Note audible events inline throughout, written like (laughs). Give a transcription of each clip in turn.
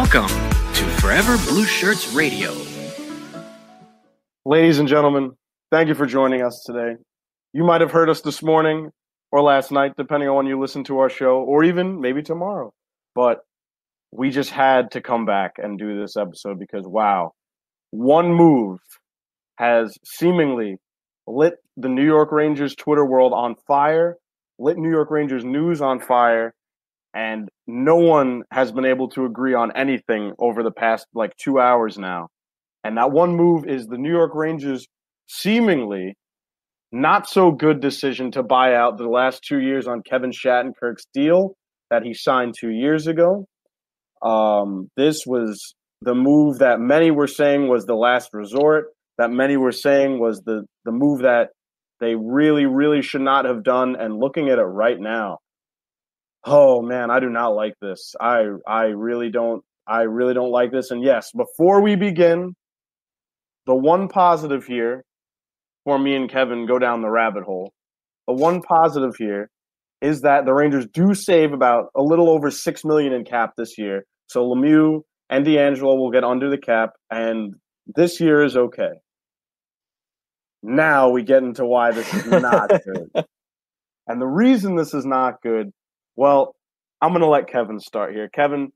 Welcome to Forever Blue Shirts Radio. Ladies and gentlemen, thank you for joining us today. You might have heard us this morning or last night, depending on when you listen to our show, or even maybe tomorrow. But we just had to come back and do this episode because, wow, one move has seemingly lit the New York Rangers Twitter world on fire, lit New York Rangers news on fire, and no one has been able to agree on anything over the past like two hours now. And that one move is the New York Rangers seemingly not so good decision to buy out the last two years on Kevin Shattenkirk's deal that he signed two years ago. Um, this was the move that many were saying was the last resort, that many were saying was the, the move that they really, really should not have done. And looking at it right now, oh man, I do not like this. I I really don't I really don't like this. And yes, before we begin, the one positive here for me and Kevin go down the rabbit hole. The one positive here is that the Rangers do save about a little over six million in cap this year. So Lemieux and DeAngelo will get under the cap, and this year is okay. Now we get into why this is not good. (laughs) And the reason this is not good well, I'm going to let Kevin start here. Kevin,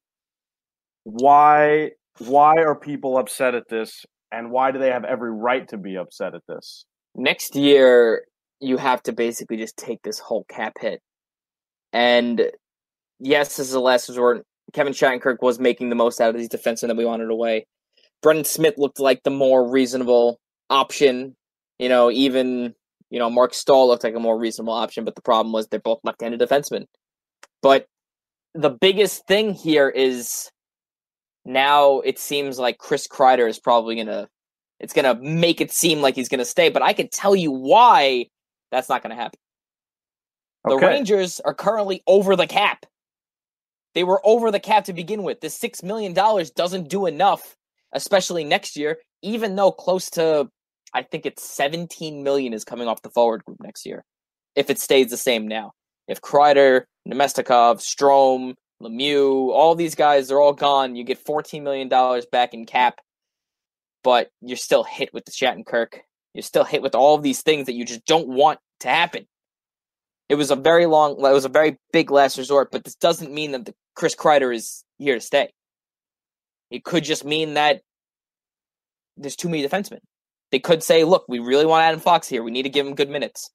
why why are people upset at this and why do they have every right to be upset at this? Next year you have to basically just take this whole cap hit. And yes, this is a last resort. Kevin Shattenkirk was making the most out of these defensemen that we wanted away. Brendan Smith looked like the more reasonable option. You know, even you know Mark Staal looked like a more reasonable option, but the problem was they're both left-handed defensemen. But the biggest thing here is now it seems like Chris Kreider is probably gonna it's gonna make it seem like he's gonna stay, but I can tell you why that's not gonna happen. The Okay. Rangers are currently over the cap. They were over the cap to begin with. This six million dollars doesn't do enough, especially next year, even though close to I think it's 17 million is coming off the forward group next year. If it stays the same now. If Kreider, Namestnikov, Strome, Lemieux, all these guys, they're all gone, you get $14 million back in cap, but you're still hit with the Shattenkirk. You're still hit with all these things that you just don't want to happen. It was a very long, it was a very big last resort, but this doesn't mean that the Chris Kreider is here to stay. It could just mean that there's too many defensemen. They could say, look, we really want Adam Fox here. We need to give him good minutes.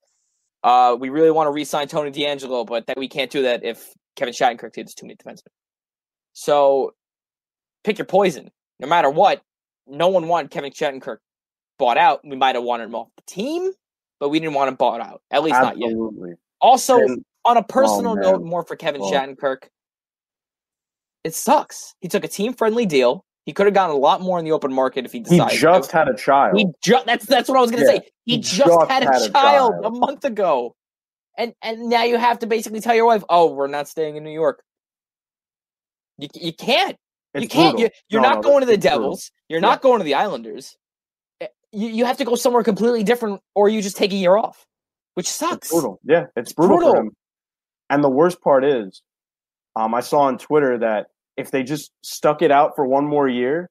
Uh, we really want to re-sign Tony DeAngelo, but that we can't do that if Kevin Shattenkirk there's too many defensemen. So pick your poison. No matter what, no one wanted Kevin Shattenkirk bought out. We might have wanted him off the team, but we didn't want him bought out. At least not yet. Also, And- on a personal man. note, more for Kevin Well- Shattenkirk, it sucks. He took a team-friendly deal. He could have gotten a lot more in the open market if he He decided. just had a child. He just that's that's what I was gonna Yeah, say. He, just, just had, a, had a child a month ago. And and now you have to basically tell your wife, "Oh, we're not staying in New York." You you can't. It's you can't. brutal. You, you're No, not no, going to the it's brutal. Devils. You're not going to the Islanders. Eh, You you have to go somewhere completely different, or you just take a year off, which sucks. It's brutal. Yeah, it's brutal, brutal. him. And the worst part is, um, I saw on Twitter that if they just stuck it out for one more year,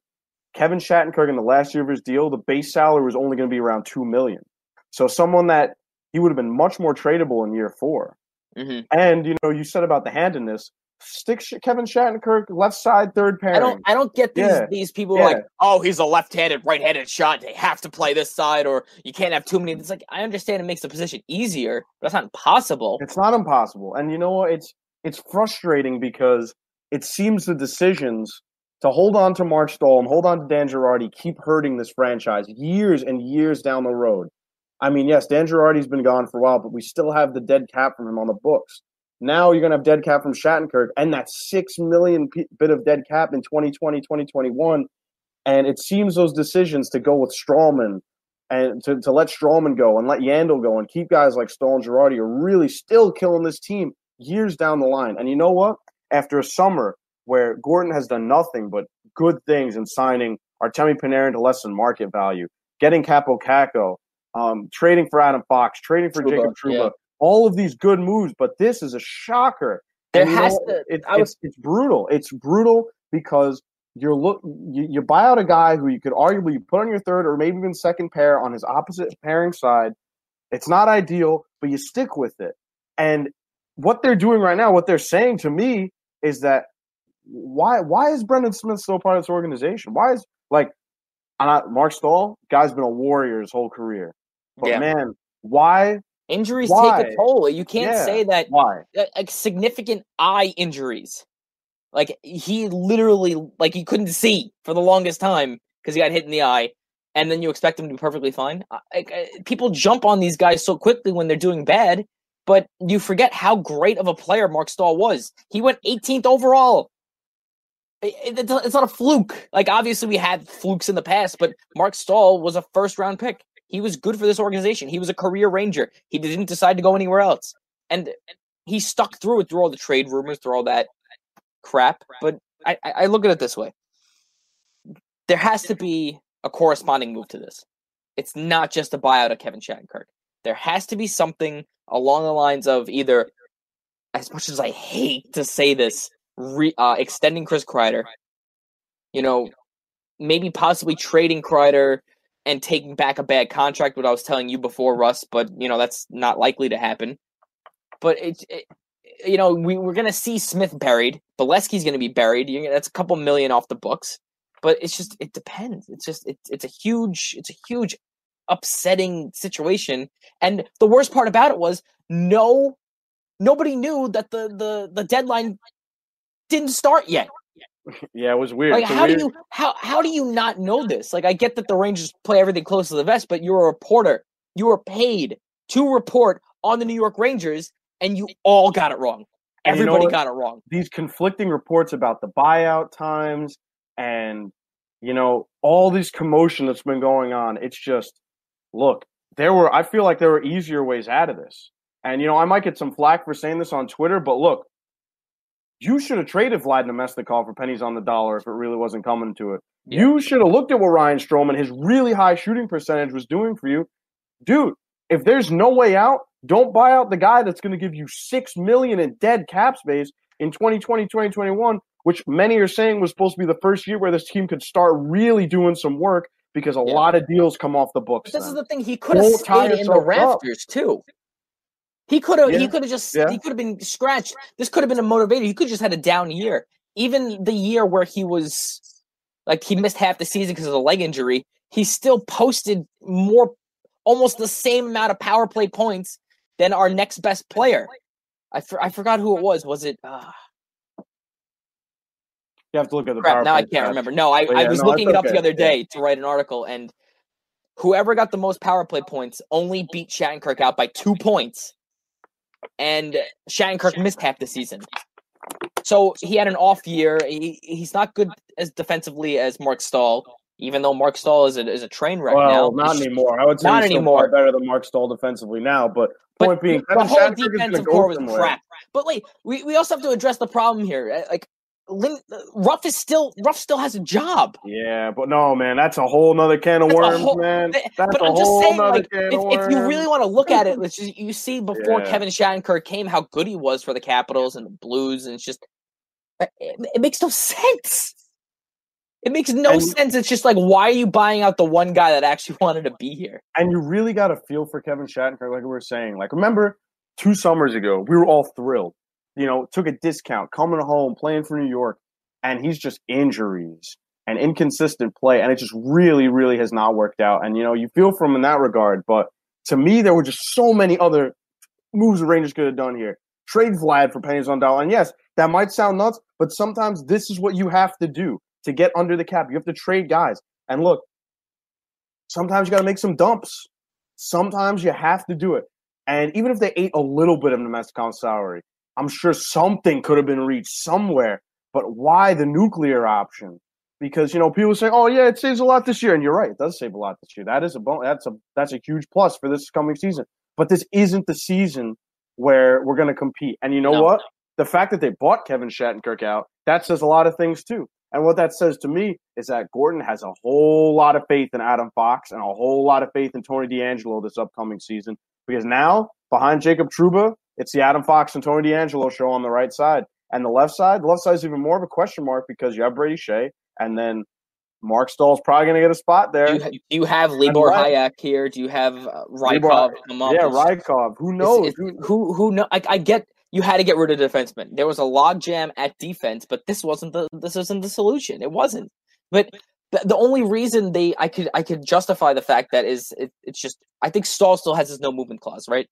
Kevin Shattenkirk in the last year of his deal, the base salary was only going to be around two million. So someone that he would have been much more tradable in year 4 Mhm. And you know, you said about the handedness. Stick Kevin Shattenkirk left side third pairing. I don't I don't get these Yeah. these people Yeah. like, oh, he's a left-handed, right-handed shot. They have to play this side, or you can't have too many. It's like I understand it makes the position easier, but that's not impossible. It's not impossible. And you know what? It's it's frustrating because it seems the decisions to hold on to Mark Staal and hold on to Dan Girardi keep hurting this franchise years and years down the road. I mean, yes, Dan Girardi's been gone for a while, but we still have the dead cap from him on the books. Now you're going to have dead cap from Shattenkirk and that 6 million p- bit of dead cap in 2020, 2021. And it seems those decisions to go with Stralman and to, to let Stralman go and let Yandle go and keep guys like Staal and Girardi are really still killing this team years down the line. And you know what? After a summer where Gorton has done nothing but good things in signing Artemi Panarin to less than market value, getting Kaapo Kakko, um, trading for Adam Fox, trading for Trouba, Jacob Trouba, yeah. all of these good moves, but this is a shocker. There And you know has to- It's, I was- it's, it's brutal. It's brutal because you're look you, you buy out a guy who you could arguably put on your third or maybe even second pair on his opposite pairing side. It's not ideal, but you stick with it. And what they're doing right now, what they're saying to me is that why why is Brendan Smith still part of this organization? Why is like I'm not Mark Staal, guy's been a warrior his whole career. But Yeah. man, why Injuries Why? take a toll. You can't Yeah. say that why? like significant eye injuries. Like he literally, like he couldn't see for the longest time because he got hit in the eye, and then you expect him to be perfectly fine. Like people jump on these guys so quickly when they're doing bad, but you forget how great of a player Mark Staal was. He went 18th overall. It- It's not a fluke. Like obviously we had flukes in the past, but Mark Staal was a first round pick. He was good for this organization. He was a career ranger. He didn't decide to go anywhere else, and he stuck through it through all the trade rumors, through all that crap. But I I look at it this way: there has to be a corresponding move to this. It's not just a buyout of Kevin Shattenkirk. There has to be something along the lines of either, as much as I hate to say this, re, uh, extending Chris Kreider. You know, maybe possibly trading Kreider and taking back a bad contract. What I was telling you before, Russ, but you know that's not likely to happen. But it, it you know, we, we're gonna see Smith buried. Bolesky's gonna be buried. Gonna, that's a couple million off the books. But it's just it depends. It's just it's it's a huge it's a huge upsetting situation. And the worst part about it was no nobody knew that the the the deadline didn't start yet. Yeah, it was weird. Like It's how weird- do you how how do you not know this? Like I get that the Rangers play everything close to the vest, but you're a reporter. You were paid to report on the New York Rangers, and you all got it wrong. And you know Everybody got it wrong. these conflicting reports about the buyout times and you know all this commotion that's been going on it's just look there were i feel like there were easier ways out of this and you know i might get some flack for saying this on twitter but look you should have traded Vlad Namestnikov for pennies on the dollar if it really wasn't coming to it. Yeah. You should have looked at what Ryan Stroman, his really high shooting percentage, was doing for you. Dude, if there's no way out, don't buy out the guy that's going to give you six million in dead cap space in 2020, 2021, which many are saying was supposed to be the first year where this team could start really doing some work because a Yeah. lot of deals come off the books. But this is the thing. He could have stayed in the yourself up. too. He could have. He could have just. Yeah. He could have been scratched. This could have been a motivator. He could have just had a down year. Even the year where he was, like, he missed half the season because of a leg injury. He still posted more, almost the same amount of power play points than our next best player. I, for, I forgot who it was. Was it? Uh, you have to look at the crap, power now I can't remember. No, I, But I was no, looking it up okay. the other Yeah. day to write an article, and whoever got the most power play points only beat Shattenkirk out by two points, and Shattenkirk missed half the season. So he had an off year. He, he's not good as defensively as Mark Staal, even though Mark Staal is a, is a train wreck Well, now. not anymore. I would say Not anymore. better than Mark Staal defensively now. But But point being, the whole Shattenkirk defensive core was crap. But wait, we, we also have to address the problem here. Uh, Like, Lin, Ruff is still Ruff still has a job. Yeah, but no, man, that's a whole nother can of That's worms, whole- man. That's but I'm just whole saying, like, if, if you really want to look at it, (laughs) let's just, you see before Yeah. Kevin Shattenkirk came, how good he was for the Capitals and the Blues, and it's just it, it makes no (laughs) sense. It makes no And- sense. It's just like, why are you buying out the one guy that actually (laughs) wanted to be here? And you really got a feel for Kevin Shattenkirk, like we were saying. Like, remember two summers ago, we were all thrilled. You know, took a discount, coming home, playing for New York, and he's just injuries and inconsistent play, and it just really, really has not worked out. And you know, you feel for him in that regard. But to me, there were just so many other moves the Rangers could have done here. Trade Vlad for pennies on dollar, and yes, that might sound nuts, but sometimes this is what you have to do to get under the cap. You have to trade guys. And look, sometimes you got to make some dumps. Sometimes you have to do it. And even if they ate a little bit of Namestnikov salary, I'm sure something could have been reached somewhere. But why the nuclear option? Because you know people say, "Oh yeah, it saves a lot this year," and you're right, it does save a lot this year. That is a bon- that's a that's a huge plus for this coming season. But this isn't the season where we're going to compete. And you know No. what? The fact that they bought Kevin Shattenkirk out that says a lot of things too. And what that says to me is that Gorton has a whole lot of faith in Adam Fox and a whole lot of faith in Tony DeAngelo this upcoming season. Because now, behind Jacob Trouba, it's the Adam Fox and Tony DeAngelo show on the right side. And the left side, the left side is even more of a question mark because you have Brady Skjei, and then Mark Staal's probably going to get a spot there. Do you, ha- do you have Libor right. Hajek here? Do you have uh, Rykov up? yeah, It's- Rykov. Who knows? it's- Who- who who know? I, I get you had to get rid of the defenseman. There was a logjam at defense, but this wasn't the this isn't the solution. It wasn't. But the, the only reason they I could I could justify the fact that is it, it's just I think Staal still has his no movement clause, right?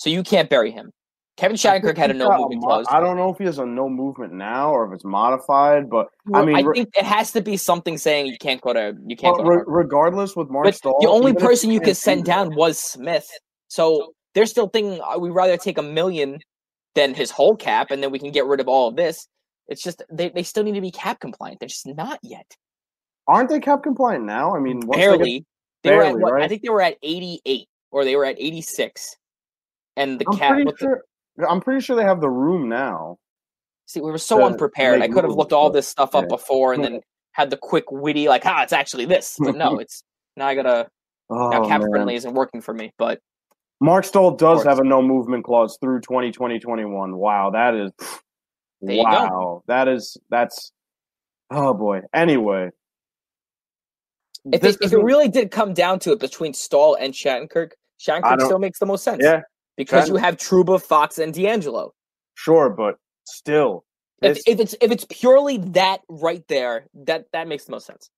So you can't bury him. Kevin Shattenkirk had a no movement mo- clause. I don't know if he has a no movement now or if it's modified, but I mean, I re- think it has to be something saying you can't go to you can't go. Re- regardless with Mark But Staal, the only person you could send down was Smith. So they're still thinking uh, we'd rather take a million than his whole cap, and then we can get rid of all of this. It's just they, they still need to be cap compliant. They're just not yet. aren't they cap compliant now? I mean, once they get- Barely. Were at barely, what, I think they were at eighty eight or they were at eighty six. And the I'm cap pretty what the- sure. I'm pretty sure they have the room now. see we were so unprepared. I could have looked all this stuff up yeah. before and then (laughs) had the quick witty like, ah, it's actually this. But no, (laughs) it's now I gotta Oh, now cap friendly isn't working for me. But Mark Staal does have a no movement clause through 2020 21. Wow, that is (sniffs) There wow. That is that's oh boy. Anyway, If it, if it really did come down to it between Staal and Shattenkirk, Shattenkirk still makes the most sense. yeah, because you have Trouba, Fox, and DeAngelo. sure, but still, If, it's if it's if it's purely that right there, that that makes the most sense.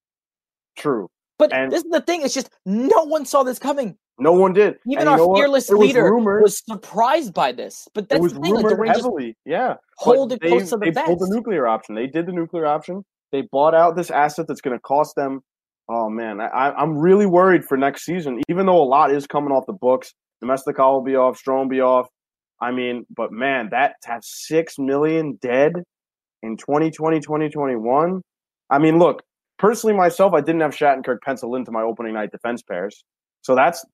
true. But And- this is the thing; it's just no one saw this coming. No one did. Even And our fearless It was leader rumored- was surprised by this. But It that's was the thing; like the rumored Rangers heavily. Yeah. hold But it close to the they pulled the nuclear option. They did the nuclear option. They bought out this asset that's going to cost them. Oh man, I, I'm really worried for next season. Even though a lot is coming off the books, Domesticall will be off, Strome be off. I mean, but man, that to have six million dead in 2020, 2021. I mean, look, personally myself, I didn't have Shattenkirk penciled into my opening night defense pairs. So that's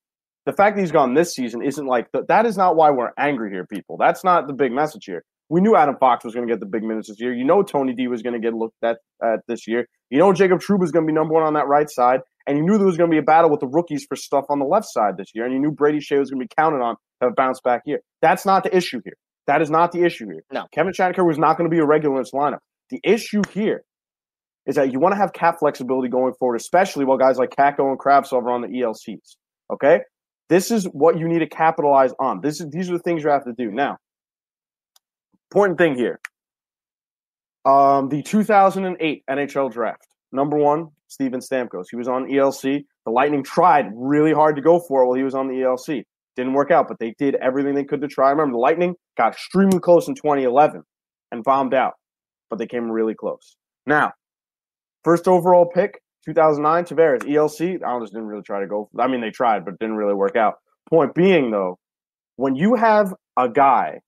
the fact that he's gone this season isn't like that is not why we're angry here, people. That's not the big message here. We knew Adam Fox was going to get the big minutes this year. You know Tony D was going to get looked at, at this year. You know Jacob Trouba was going to be number one on that right side, and you knew there was going to be a battle with the rookies for stuff on the left side this year, and you knew Brady Skjei was going to be counted on to have a bounce back year. That's not the issue here. That is not the issue here. No. Kevin Shattenkirk was not going to be a regular in this lineup. The issue here is that you want to have cap flexibility going forward, especially while guys like Kakko and Kravtsov are on the ELCs. Okay, this is what you need to capitalize on. This is these are the things you have to do now. Important thing here. Um, the 2008 NHL draft. Number one, Steven Stamkos. He was on ELC. The Lightning tried really hard to go for it while he was on the ELC. Didn't work out, but they did everything they could to try. Remember, the Lightning got extremely close in 2011 and bombed out, but they came really close. Now, first overall pick, 2009, Tavares, ELC. Islanders didn't really try to go. I mean, they tried, but didn't really work out. Point being, though, when you have a guy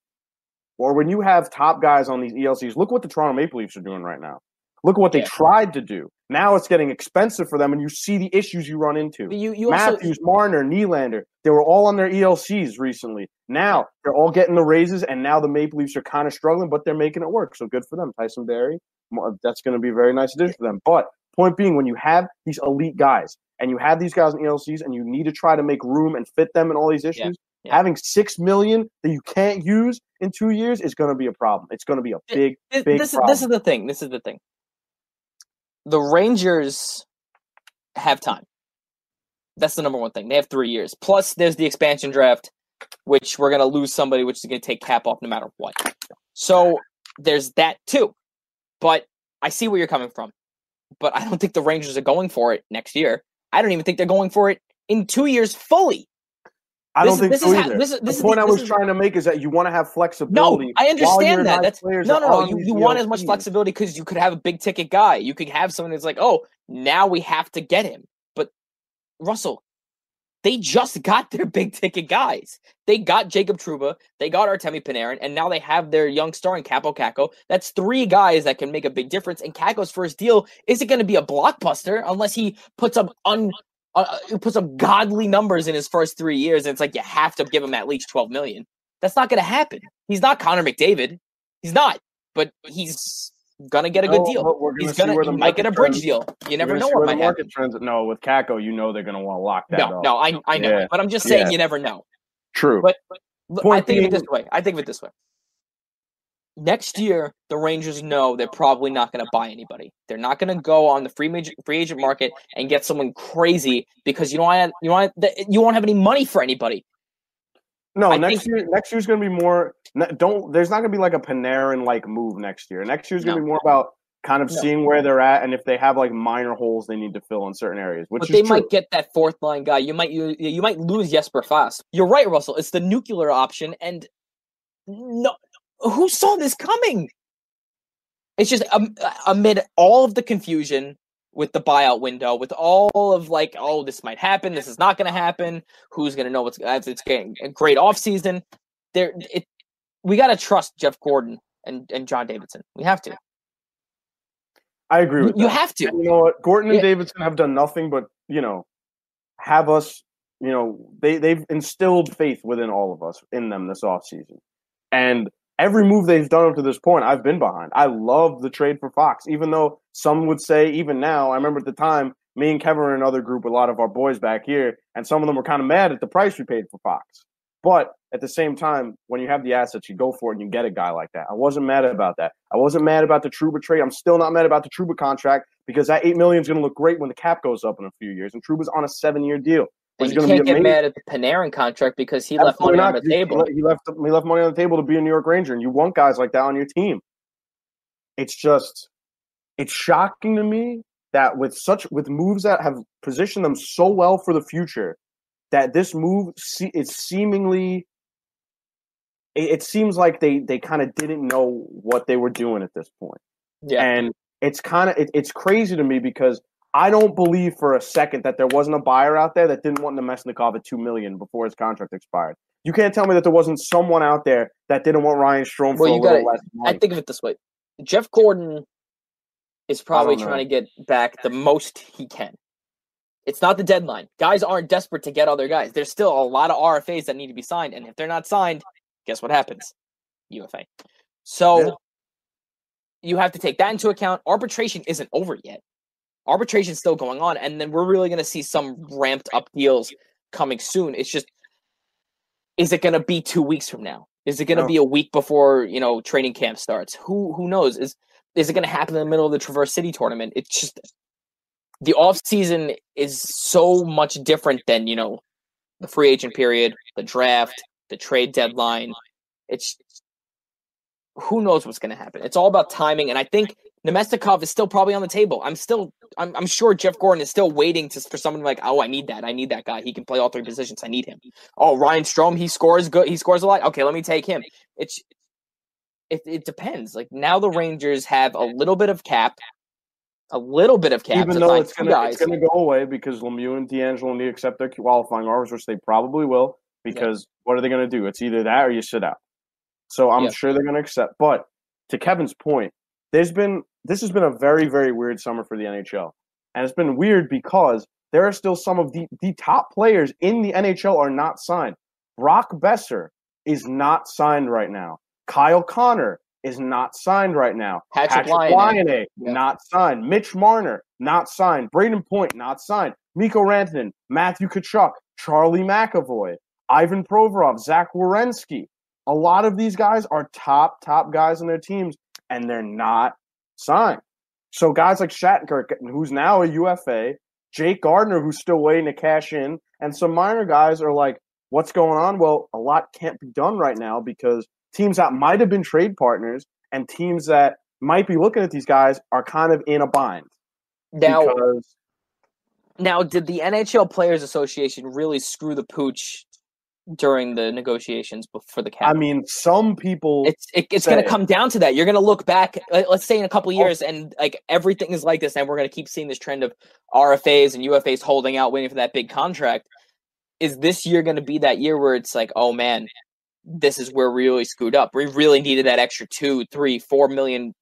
or when you have top guys on these ELCs, look what the Toronto Maple Leafs are doing right now. Look at what they Yeah. tried to do. Now it's getting expensive for them, and you see the issues you run into. But you you also Matthews, Marner, Nylander, they were all on their ELCs recently. Now they're all getting the raises, and now the Maple Leafs are kind of struggling, but they're making it work. So good for them. Tyson Barrie, mo- uh, that's going to be a very nice addition for them. But point being, when you have these elite guys and you have these guys in ELCs and you need to try to make room and fit them in all these issues, yeah. having six million that you can't use in two years is going to be a problem. It's going to be a big, Th- big this is problem. this is the thing. This is the thing. The Rangers have time. That's the number one thing. They have three years. Plus, there's the expansion draft, which we're gonna lose somebody, which is gonna take cap off no matter what. So there's that too. But I see where you're coming from. But I don't think the Rangers are going for it next year. I don't even think they're going for it in two years fully. I This don't think this so either. this is- this the point the- I was trying to make is that you want to have flexibility. No. I understand that. That's no, no, no. You, you want as much flexibility because you could have a big ticket guy. You could have someone that's like, oh, now we have to get him. But Russell, they just got their big ticket guys. They got Jacob Trouba, they got Artemi Panarin, and now they have their young star in Kaapo Kakko. That's three guys that can make a big difference. And Kakko's first deal isn't going to be a blockbuster unless he puts up un uh, uh, puts up godly numbers in his first three years. And it's like you have to give him at least twelve million. That's not going to happen. He's not Connor McDavid. He's not. But he's gonna get a good deal. but we're He's gonna he might get a bridge trends- deal. You never know what might market happen. trends. No, with Kakko, you know they're going to want to lock that No, up. no, I I know, Yeah. but I'm just saying Yeah. you never know. True. But Look, I think of it this way. I think of it this way. Next year, the Rangers know they're probably not going to buy anybody. They're not going to go on the free major, free agent market and get someone crazy because you don't want you want you won't have any money for anybody. No, I next think- year. Next year's going to be more. Don't. There's not going to be like a Panarin like move next year. Next year's going to No. be more about kind of No. seeing where they're at and if they have like minor holes they need to fill in certain areas. Which But they true. might get that fourth line guy. You might you, you might lose Jesper Fast. You're right, Russell. It's the nuclear option, and no, who saw this coming? It's just um, amid all of the confusion with the buyout window, with all of like, oh, this might happen, this is not going to happen. Who's going to know what's it's getting a great off season? There, it we got to trust Jeff Gorton and and John Davidson. We have to. I agree with you that. have to. And you know what? Gorton and Yeah. Davidson have done nothing but you know have us. You know they they've instilled faith within all of us in them this offseason. and every move they've done up to this point, I've been behind. I love the trade for Fox, even though some would say even now. I remember at the time, me and Kevin were in another group, a lot of our boys back here, and some of them were kind of mad at the price we paid for Fox. But at the same time, when you have the assets, you go for it and you get a guy like that. I wasn't mad about that. I wasn't mad about the Trouba trade. I'm still not mad about the Trouba contract because that eight million is going to look great when the cap goes up in a few years. And Trouba's on a seven year deal. You can't get amazing. mad at the Panarin contract because he left Absolutely money on the He- table. He left he left money on the table to be a New York Ranger, and you want guys like that on your team. It's just it's shocking to me that with such with moves that have positioned them so well for the future, that this move se- is seemingly. It, it seems like they they kind of didn't know what they were doing at this point. Yeah. And it's kind of it, it's crazy to me because I don't believe for a second that there wasn't a buyer out there that didn't want Namestnikov at two million before his contract expired. You can't tell me that there wasn't someone out there that didn't want Ryan Strome for Well, a you little gotta- less I think of it this way: Jeff Gorton is probably trying to get back the most he can. It's not the deadline. Guys aren't desperate to get other guys. There's still a lot of RFAs that need to be signed, and if they're not signed, guess what happens? UFA. So Yeah. you have to take that into account. Arbitration isn't over yet. Arbitration's still going on, and then we're really going to see some ramped up deals coming soon. It's just, is it going to be two weeks from now? Is it going to No. be a week before you know training camp starts? Who who knows? Is is it going to happen in the middle of the Traverse City tournament? It's just the off season is so much different than you know the free agent period, the draft, the trade deadline. It's who knows what's going to happen. It's all about timing, and I think Namestnikov is still probably on the table. I'm still, I'm, I'm sure Jeff Gorton is still waiting to for someone like, oh, I need that, I need that guy. He can play all three positions. I need him. Oh, Ryan Strome, he scores good. He scores a lot. Okay, let me take him. It's, it, it depends. Like now, the Rangers have a little bit of cap, a little bit of cap. Even though it's gonna guys. it's gonna go away because Lemieux and DeAngelo need to accept their qualifying offers, which they probably will. Because what are they gonna do? It's either that or you sit out. So I'm Yeah. sure they're gonna accept. But to Kevin's point, there's been this has been a very very weird summer for the NHL, and it's been weird because there are still some of the the top players in the NHL are not signed. Brock Boeser is not signed right now. Kyle Connor is not signed right now. Patrick Patrick Laine. Laine, Yeah. not signed. Mitch Marner, not signed. Brayden Point, not signed. Mikko Rantanen, Matthew Tkachuk, Charlie McAvoy, Ivan Provorov, Zach Werenski. A lot of these guys are top, top guys in their teams, and they're not signed. So guys like Shattenkirk, who's now a UFA, Jake Gardiner, who's still waiting to cash in, and some minor guys are like, what's going on? Well, a lot can't be done right now because teams that might have been trade partners and teams that might be looking at these guys are kind of in a bind. Now, because, now, did the NHL Players Association really screw the pooch during the negotiations for the cap? I mean, some people it's it, it's going to come down to that. You're going to look back, let- let's say in a couple oh. years, and like everything is like this, and we're going to keep seeing this trend of RFAs and UFAs holding out, waiting for that big contract. Is this year going to be that year where it's like, oh man, this is where we really screwed up. We really needed that extra two, three, four million,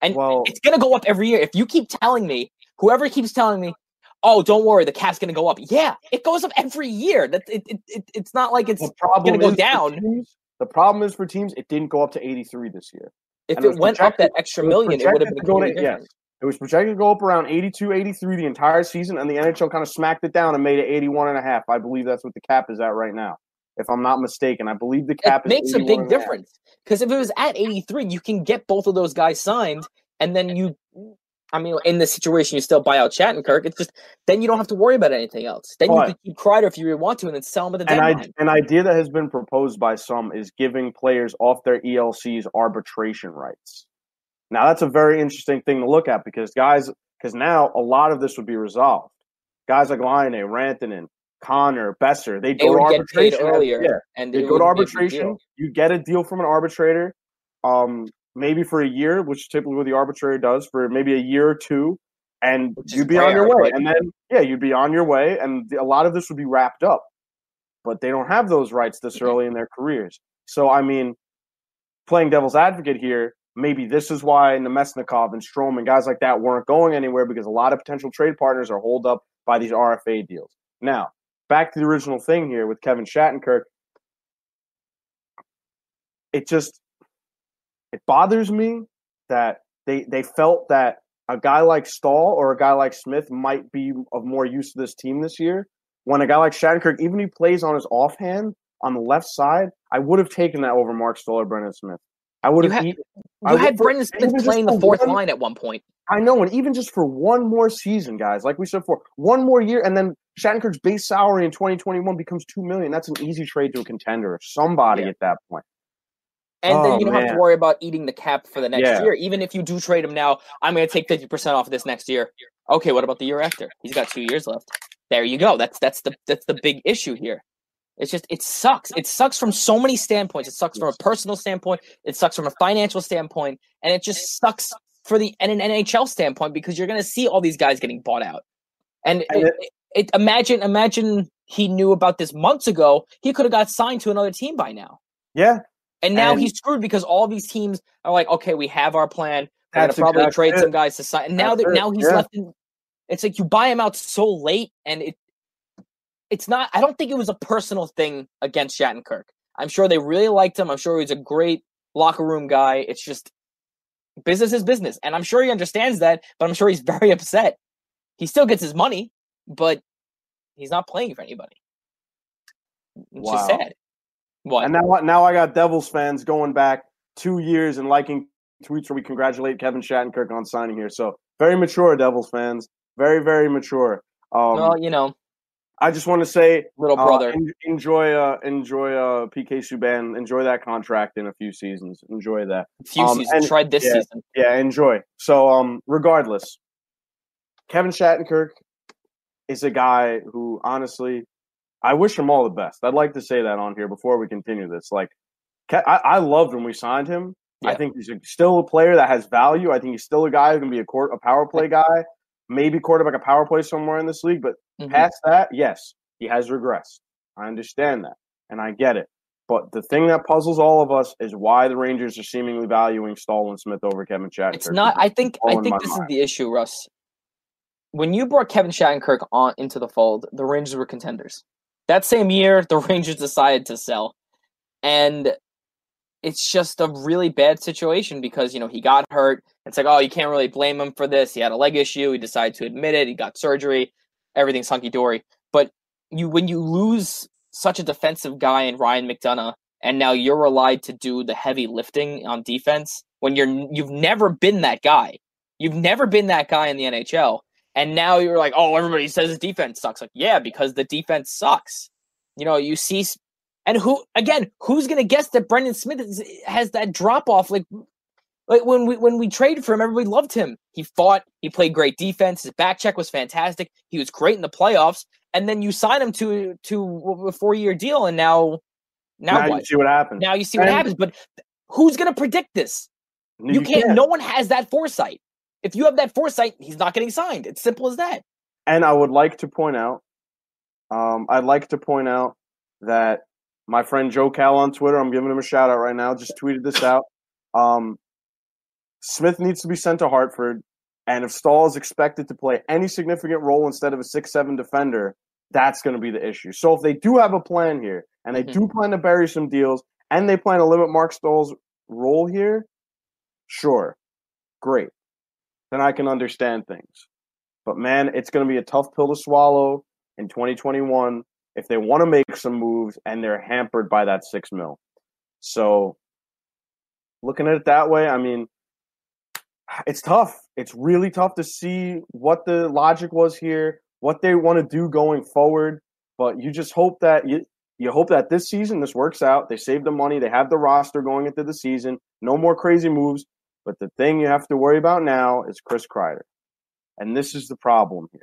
and Well- it's going to go up every year. If you keep telling me, whoever keeps telling me. Oh, don't worry, the cap's going to go up. Yeah, it goes up every year. That it, it, it, it's not like it's the problem gonna go is for down. teams- the problem is for teams, it didn't go up to 83 this year. if and it it went up that extra million, it would have been to go to- yes. It was projected to go up around 82, 83 the entire season, and the NHL kind of smacked it down and made it 81 and a half. I believe that's what the cap is at right now, if I'm not mistaken. I believe the cap it is makes a big difference because if it was at 83 you can get both of those guys signed and then you i mean in this situation you still buy out Shattenkirk. it's just then you don't have to worry about anything else then you can keep Kreider if you really want to and then sell him at the An, I, deadline an idea that has been proposed by some is giving players off their ELCs arbitration rights. Now that's a very interesting thing to look at because guys, because now a lot of this would be resolved. Guys like Laine, Rantanen, Connor, Boeser, they go to would get paid arbitration earlier Yeah, and they go to wouldn't be a big arbitration. You get a deal from an arbitrator, um, maybe for a year, which is typically what the arbitrator does for maybe a year or two, and Which you'd be on your way. but- And then yeah, you'd be on your way, and a lot of this would be wrapped up. But they don't have those rights this early in their careers. So I mean, playing devil's advocate here, maybe this is why Namestnikov and Strome and guys like that weren't going anywhere because a lot of potential trade partners are holed up by these RFA deals. Now, back to the original thing here with Kevin Shattenkirk. It just it bothers me that they they felt that a guy like Staal or a guy like Smith might be of more use to this team this year. When a guy like Shattenkirk, even if he plays on his offhand on the left side, I would have taken that over Mark Staal or Brendan Smith. I would You have. had- eat- I you had Brendan Smith playing the fourth one- line at one point I know, and even just for one more season, guys, like we said before, one more year, and then Shattenkirk's base salary in 2021 becomes two million. That's an easy trade to a contender or somebody Yeah. at that point. And then Oh, you don't have to worry about eating the cap for the next Yeah. year. Even if you do trade him now i'm going to take 50% off this next year. Okay what about the year after? He's got two years left. There you go. That's that's the that's the big issue here. It's just it sucks. It sucks from so many standpoints. It sucks from a personal standpoint. It sucks from a financial standpoint. And it just sucks for the and an nhl standpoint because you're going to see all these guys getting bought out. And it, it imagine imagine he knew about this months ago. He could have got signed to another team by now. Yeah, and now And- he's screwed because all these teams are like, okay, we have our plan. We're gonna probably exactly trade it. some guys to sign. And now That's that now he's yeah. left in. It's like you buy him out so late, and it. It's not. I don't think it was a personal thing against Shattenkirk. I'm sure they really liked him. I'm sure he's a great locker room guy. It's just business is business, and I'm sure he understands that. But I'm sure he's (laughs) very upset. He still gets his money, but he's not playing for anybody. Which Wow. is sad. What? and now now I got Devils fans going back two years and liking tweets where we congratulate Kevin Shattenkirk on signing here. So very mature Devils fans, very very mature. Um, well, you know, I just want to say little Uh, brother. en- enjoy, uh, enjoy, uh, PK Subban. Enjoy that contract in a few seasons. Enjoy that. few um, seasons. and- tried this yeah. season. Yeah, enjoy. So, um, regardless, Kevin Shattenkirk is a guy who, honestly, I wish him all the best. I'd like to say that on here before we continue this. Like, I, I loved when we signed him. I think he's a, still a player that has value. I think he's still a guy who can be a court, a power play guy, maybe quarterback a power play somewhere in this league. But Mhm. Past that, yes, he has regressed. I understand that, and I get it. But the thing that puzzles all of us is why the Rangers are seemingly valuing Staal and Smith over Kevin Shattenkirk. It's not. I think. I think this is the issue, Russ. When you brought Kevin Shattenkirk on into the fold, the Rangers were contenders. That same year, the (laughs) Rangers decided to sell, and it's just a really bad situation because you know he got hurt. It's like, oh, you can't really blame him for this. He had a leg issue. He decided to admit it. He got surgery. Everything's hunky dory. But you, when you lose such a defensive guy in Ryan McDonagh, and now you're relied to do the heavy lifting on defense when you're you've never been that guy. You've never been that guy in the NHL. And now you're like, oh, everybody says the defense sucks. Like, yeah, because the defense sucks. You know, you see, and who again? Who's gonna guess that Brendan Smith is, has that drop off? Like, like when we when we traded for him, everybody loved him. He fought. He played great defense. His back check was fantastic. He was great in the playoffs. And then you sign him to to a four year deal, and now now, now what? you see what happens. Now you see what And- happens. But who's gonna predict this? You, You can't, can't. No one has that foresight. If you have that foresight, he's not getting signed. It's simple as that. And I would like to point out, um, I'd like to point out that my friend Joe Cal on Twitter, I'm giving him a shout out right now, just tweeted this out. Um, Smith needs to be sent to Hartford, and if Staal is expected to play any significant role instead of a six-seven defender, that's going to be the issue. So if they do have a plan here, and they Mhm. do plan to bury some deals, and they plan to limit Mark Staal's role here, sure, great. Then I can understand things. But man, it's going to be a tough pill to swallow in 2021 if they want to make some moves and they're hampered by that six mil. So, looking at it that way, I mean, it's tough. It's really tough to see what the logic was here, what they want to do going forward. But you just hope that you you hope that this season this works out. They save the money. They have the roster going into the season. No more crazy moves. But the thing you have to worry about now is Chris Kreider. And this is the problem here.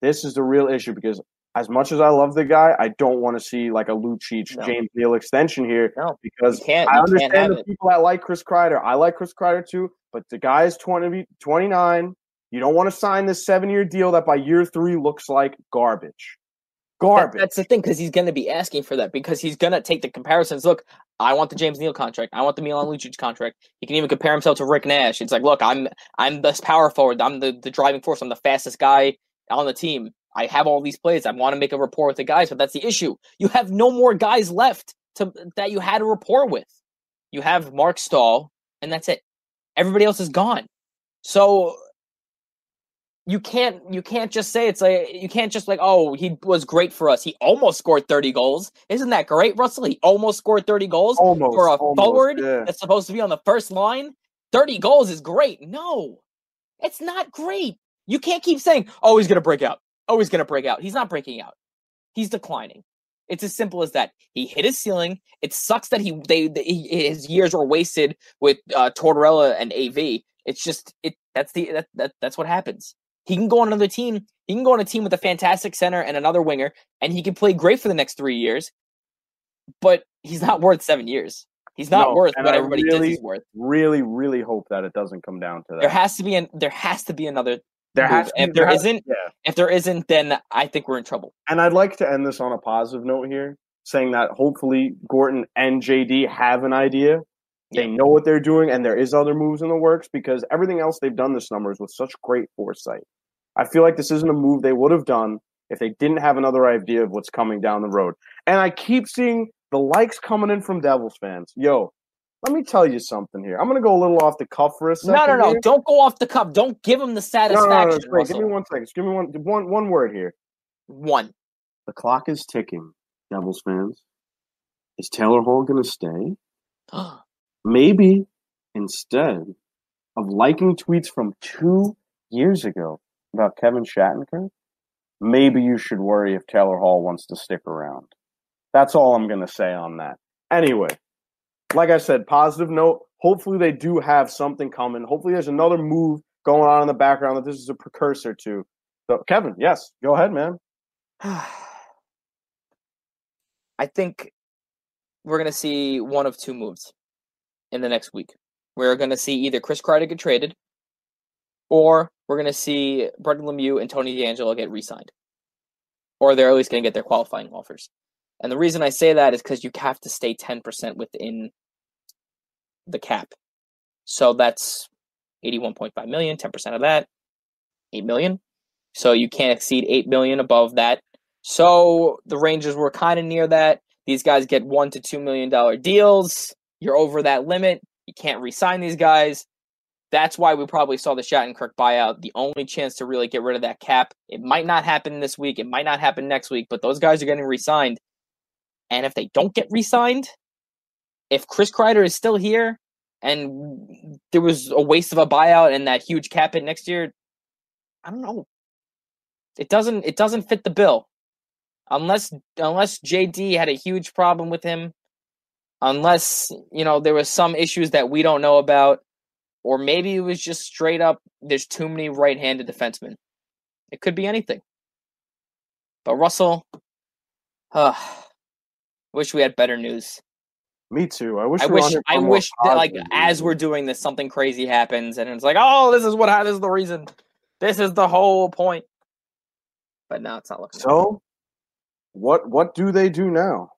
This is the real issue because as much as I love the guy, I don't want to see like a Lucic, No. James Neal extension here No, because I understand the it. people that like Chris Kreider. I like Chris Kreider too, but the guy is 20, 29. You don't want to sign this seven year deal that by year three looks like garbage. That- that's the thing because he's going to be asking for that because he's going to take the comparisons. Look, I want the James Neal contract. I want the Milan Lucic contract. He can even compare himself to Rick Nash. It's like, look, I'm I'm this power forward. I'm the, the driving force. I'm the fastest guy on the team. I have all these plays. I want to make a rapport with the guys, but that's the issue. You have no more guys left to that you had a rapport with. You have Mark Staal, and that's it. Everybody else is gone. So you can't you can't just say it's like you can't just like oh he was great for us. He almost scored 30 goals. Isn't that great, Russell? He almost scored 30 goals almost for a almost, forward yeah. that's supposed to be on the first line. 30 goals is great. No. It's not great. You can't keep saying, "Oh, he's going to break out. Oh, he's going to break out." He's not breaking out. He's declining. It's as simple as that. He hit his ceiling. It sucks that he they, they he- his years were wasted with uh, Tortorella and AV. It's just it. That's the that, that that's what happens. He can go on another team. He can go on a team with a fantastic center and another winger, and he can play great for the next three years. But he's not worth seven years. He's not No, worth what I everybody really- thinks he's worth. Really, really hope that it doesn't come down to that. There has to be an there has to be another. There has to if there has, isn't yeah. If there isn't, then I think we're in trouble. And I'd like to end this on a positive note here, saying that hopefully Gorton and JD have an idea. They know what they're doing, and there is other moves in the works because everything else they've done this summer is with such great foresight. I feel like this isn't a move they would have done if they didn't have another idea of what's coming down the road. And I keep seeing the likes coming in from Devils fans. Yo, let me tell you something here. I'm going to go a little off the cuff for a second. No, no, no! here. Don't go off the cuff. Don't give them the No, no, no, no, wait, give me one second. Just give me one, one, one word here. One. The clock is ticking, Devils fans. Is Taylor Hall going to stay? (gasps) Maybe instead of liking tweets from two years ago about Kevin Shattenkirk, maybe you should worry if Taylor Hall wants to stick around. That's all I'm going to say on that. Anyway, like I said, positive note. Hopefully, they do have something coming. Hopefully, there's another move going on in the background that this is a precursor to. So, Kevin, yes, go ahead, man. (sighs) I think we're going to see one of two moves in the next week. We're going to see either Chris Kreider get traded, or we're going to see Brendan Lemieux and Tony DeAngelo get re-signed, or they're at least going to get their qualifying offers. And the reason I say that is because you have to stay ten percent within the cap. So that's eighty-one point five million. Ten percent of that, eight million. So you can't exceed eight million above that so the Rangers were kind of near that. These guys get one to two million dollar deals. You're over that limit. You can't re-sign these guys. That's why we probably saw the Shattenkirk buyout. The only chance to really get rid of that cap. It might not happen this week. It might not happen next week. But those guys are getting re-signed. And if they don't get re-signed, if Chris Kreider is still here, and there was a waste of a buyout and that huge cap hit next year, I don't know. It doesn't it doesn't fit the bill. Unless unless JD had a huge problem with him, unless, you know, there was some issues that we don't know about, or maybe it was just straight up there's too many right-handed defensemen. It could be anything. But Russell, uh, wish we had better news. Me too. I wish. I we wish. I wish that, like, positive as we're doing this, something crazy happens, and it's like, oh, this is what. ha- This is the reason. This is the whole point. But now it's not looking. So, what what do they do now?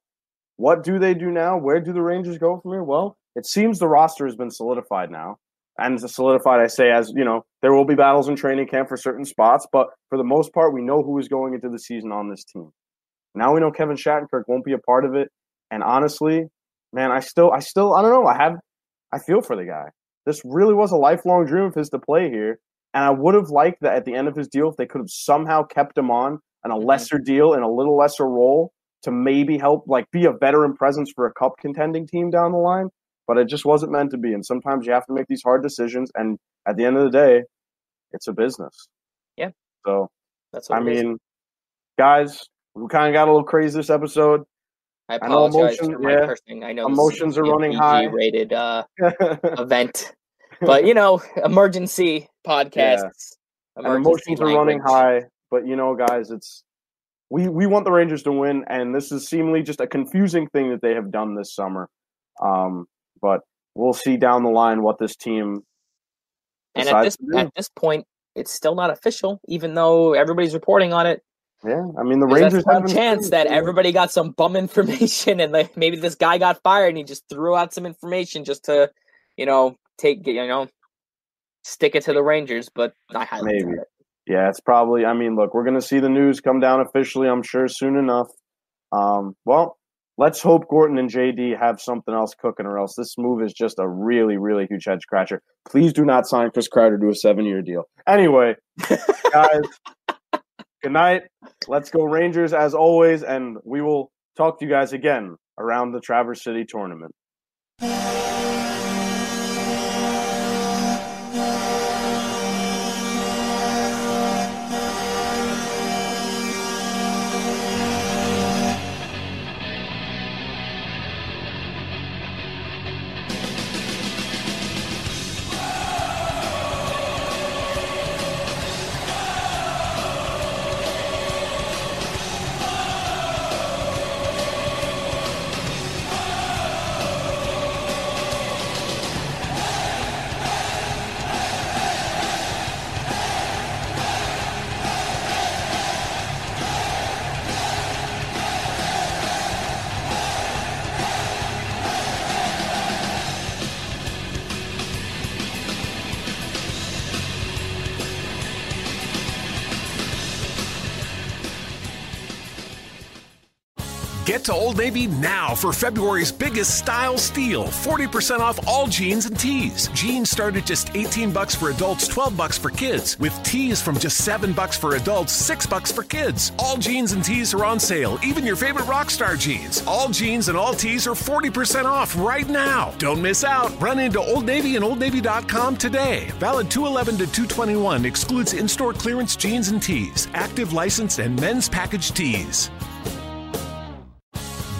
What do they do now? Where do the Rangers go from here? Well, it seems the roster has been solidified now. And it's solidified, I say, as you know, there will be battles in training camp for certain spots, but for the most part, we know who is going into the season on this team. Now we know Kevin Shattenkirk won't be a part of it. And honestly, man, I still, I still, I don't know. I have, I feel for the guy. This really was a lifelong dream of his to play here, and I would have liked that at the end of his deal if they could have somehow kept him on and a Mhm. lesser deal in a little lesser role to maybe help, like, be a veteran presence for a cup contending team down the line. But it just wasn't meant to be. And sometimes you have to make these hard decisions. And at the end of the day, it's a business. Yeah. So That's what I it is. mean, guys, we kind of got a little crazy this episode. I I know apologize emotion- for my yeah. cursing. I know Emotions are running high. PG-rated uh, (laughs) event, but you know, emergency podcasts. and emergency emotions are running high. But you know, guys, it's we we want the Rangers to win, and this is seemingly just a confusing thing that they have done this summer. Um, but we'll see down the line what this team And at this at this point, it's still not official, even though everybody's reporting on it. yeah, I mean the Rangers have a chance that everybody got some bum (laughs) information, and like maybe this guy got fired, and he just threw out some information just to, you know, take you know, stick it to the Rangers. But I highly Maybe. doubt it. Yeah, it's probably. I mean, look, we're going to see the news come down officially. I'm sure soon enough. Um, well, let's hope Gorton and JD have something else cooking, or else this move is just a really, really huge head scratcher. Please do not sign Chris Kreider to a seven-year deal. Anyway, (laughs) guys, good night. Let's go Rangers as always, and we will talk to you guys again around the Traverse City tournament. Get to Old Navy now for February's biggest style steal 40% off all jeans and tees. Jeans start at just 18 bucks for adults, 12 bucks for kids, with tees from just 7 bucks for adults, 6 bucks for kids. All jeans and tees are on sale, even your favorite Rockstar jeans. All jeans and all tees are 40% off right now. Don't miss out. Run into Old Navy and OldNavy.com today. Valid 211 to 221 excludes in-store clearance jeans and tees, active licensed and men's package tees.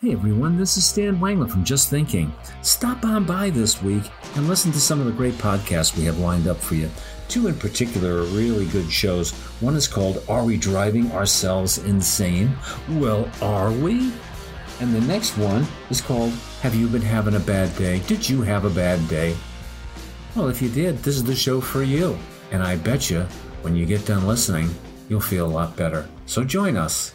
Hey everyone, this is Stan Wangler from Just Thinking. Stop on by this week and listen to some of the great podcasts we have lined up for you. Two in particular are really good shows. One is called Are We Driving Ourselves Insane? Well, are we? And the next one is called Have You Been Having a Bad Day? Did you have a bad day? Well, if you did, this is the show for you. And I bet you, when you get done listening, you'll feel a lot better. So join us.